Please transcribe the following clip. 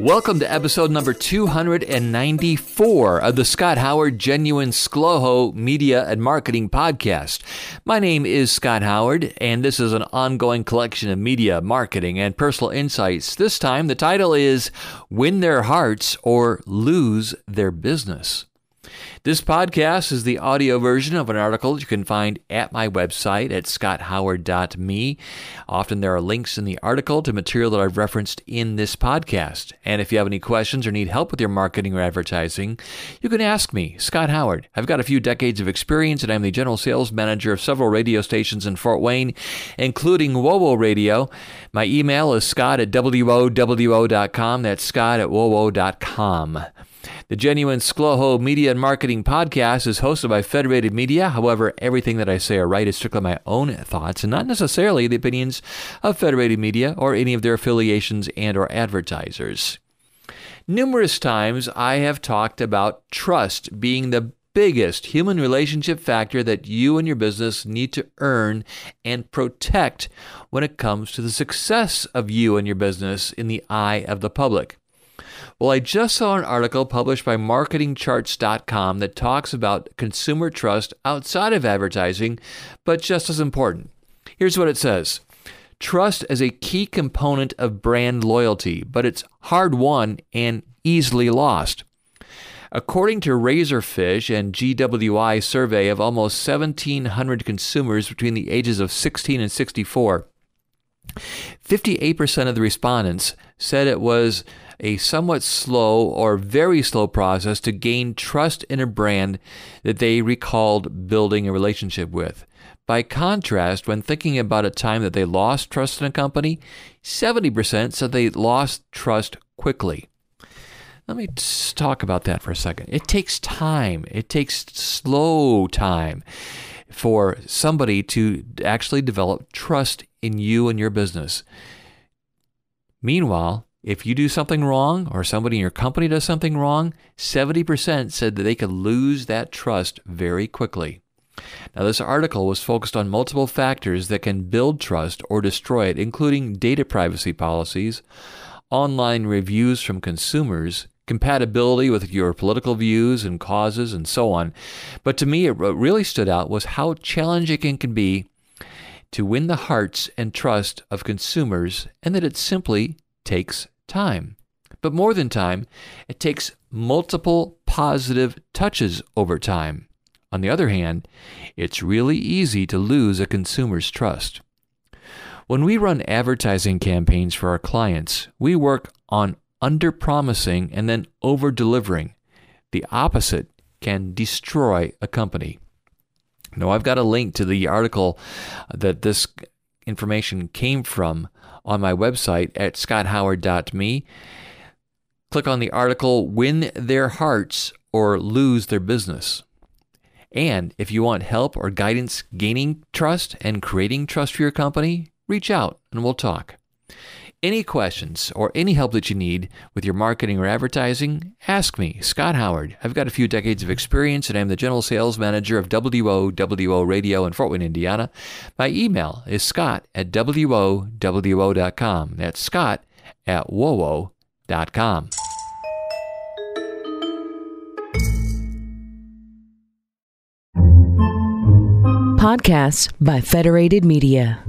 Welcome to episode number 294 of the Scott Howard Genuine SCLOHO Media and Marketing Podcast. My name is Scott Howard, and this is an ongoing collection of media, marketing, and personal insights. This time, the title is Win Their Hearts or Lose Their Business. This podcast is the audio version of an article you can find at my website at scotthoward.me. Often there are links in the article to material that I've referenced in this podcast. And if you have any questions or need help with your marketing or advertising, you can ask me, Scott Howard. I've got a few decades of experience and I'm the general sales manager of several radio stations in Fort Wayne, including WOWO Radio. My email is scott at WOWO.com. That's scott at WOWO.com. The Genuine SCLOHO Media and Marketing Podcast is hosted by Federated Media. However, everything that I say or write is strictly my own thoughts and not necessarily the opinions of Federated Media or any of their affiliations and or advertisers. Numerous times I have talked about trust being the biggest human relationship factor that you and your business need to earn and protect when it comes to the success of you and your business in the eye of the public. Well, I just saw an article published by marketingcharts.com that talks about consumer trust outside of advertising, but just as important. Here's what it says Trust is a key component of brand loyalty, but it's hard won and easily lost. According to Razorfish and GWI survey of almost 1,700 consumers between the ages of 16 and 64, 58% of the respondents said it was a somewhat slow or very slow process to gain trust in a brand that they recalled building a relationship with. By contrast, when thinking about a time that they lost trust in a company, 70% said they lost trust quickly. Let me talk about that for a second. It takes time, it takes slow time for somebody to actually develop trust in you and your business. Meanwhile, if you do something wrong or somebody in your company does something wrong, 70% said that they could lose that trust very quickly. Now, this article was focused on multiple factors that can build trust or destroy it, including data privacy policies, online reviews from consumers, compatibility with your political views and causes, and so on. But to me, what really stood out was how challenging it can be to win the hearts and trust of consumers, and that it simply takes time. But more than time, it takes multiple positive touches over time. On the other hand, it's really easy to lose a consumer's trust. When we run advertising campaigns for our clients, we work on under promising and then over delivering. The opposite can destroy a company. Now, I've got a link to the article that this information came from on my website at scotthoward.me. Click on the article Win Their Hearts or Lose Their Business. And if you want help or guidance gaining trust and creating trust for your company, reach out and we'll talk. Any questions or any help that you need with your marketing or advertising, ask me, Scott Howard. I've got a few decades of experience and I'm the general sales manager of WOWO Radio in Fort Wayne, Indiana. My email is scott at WOWO.com. That's scott at WOWO.com. Podcasts by Federated Media.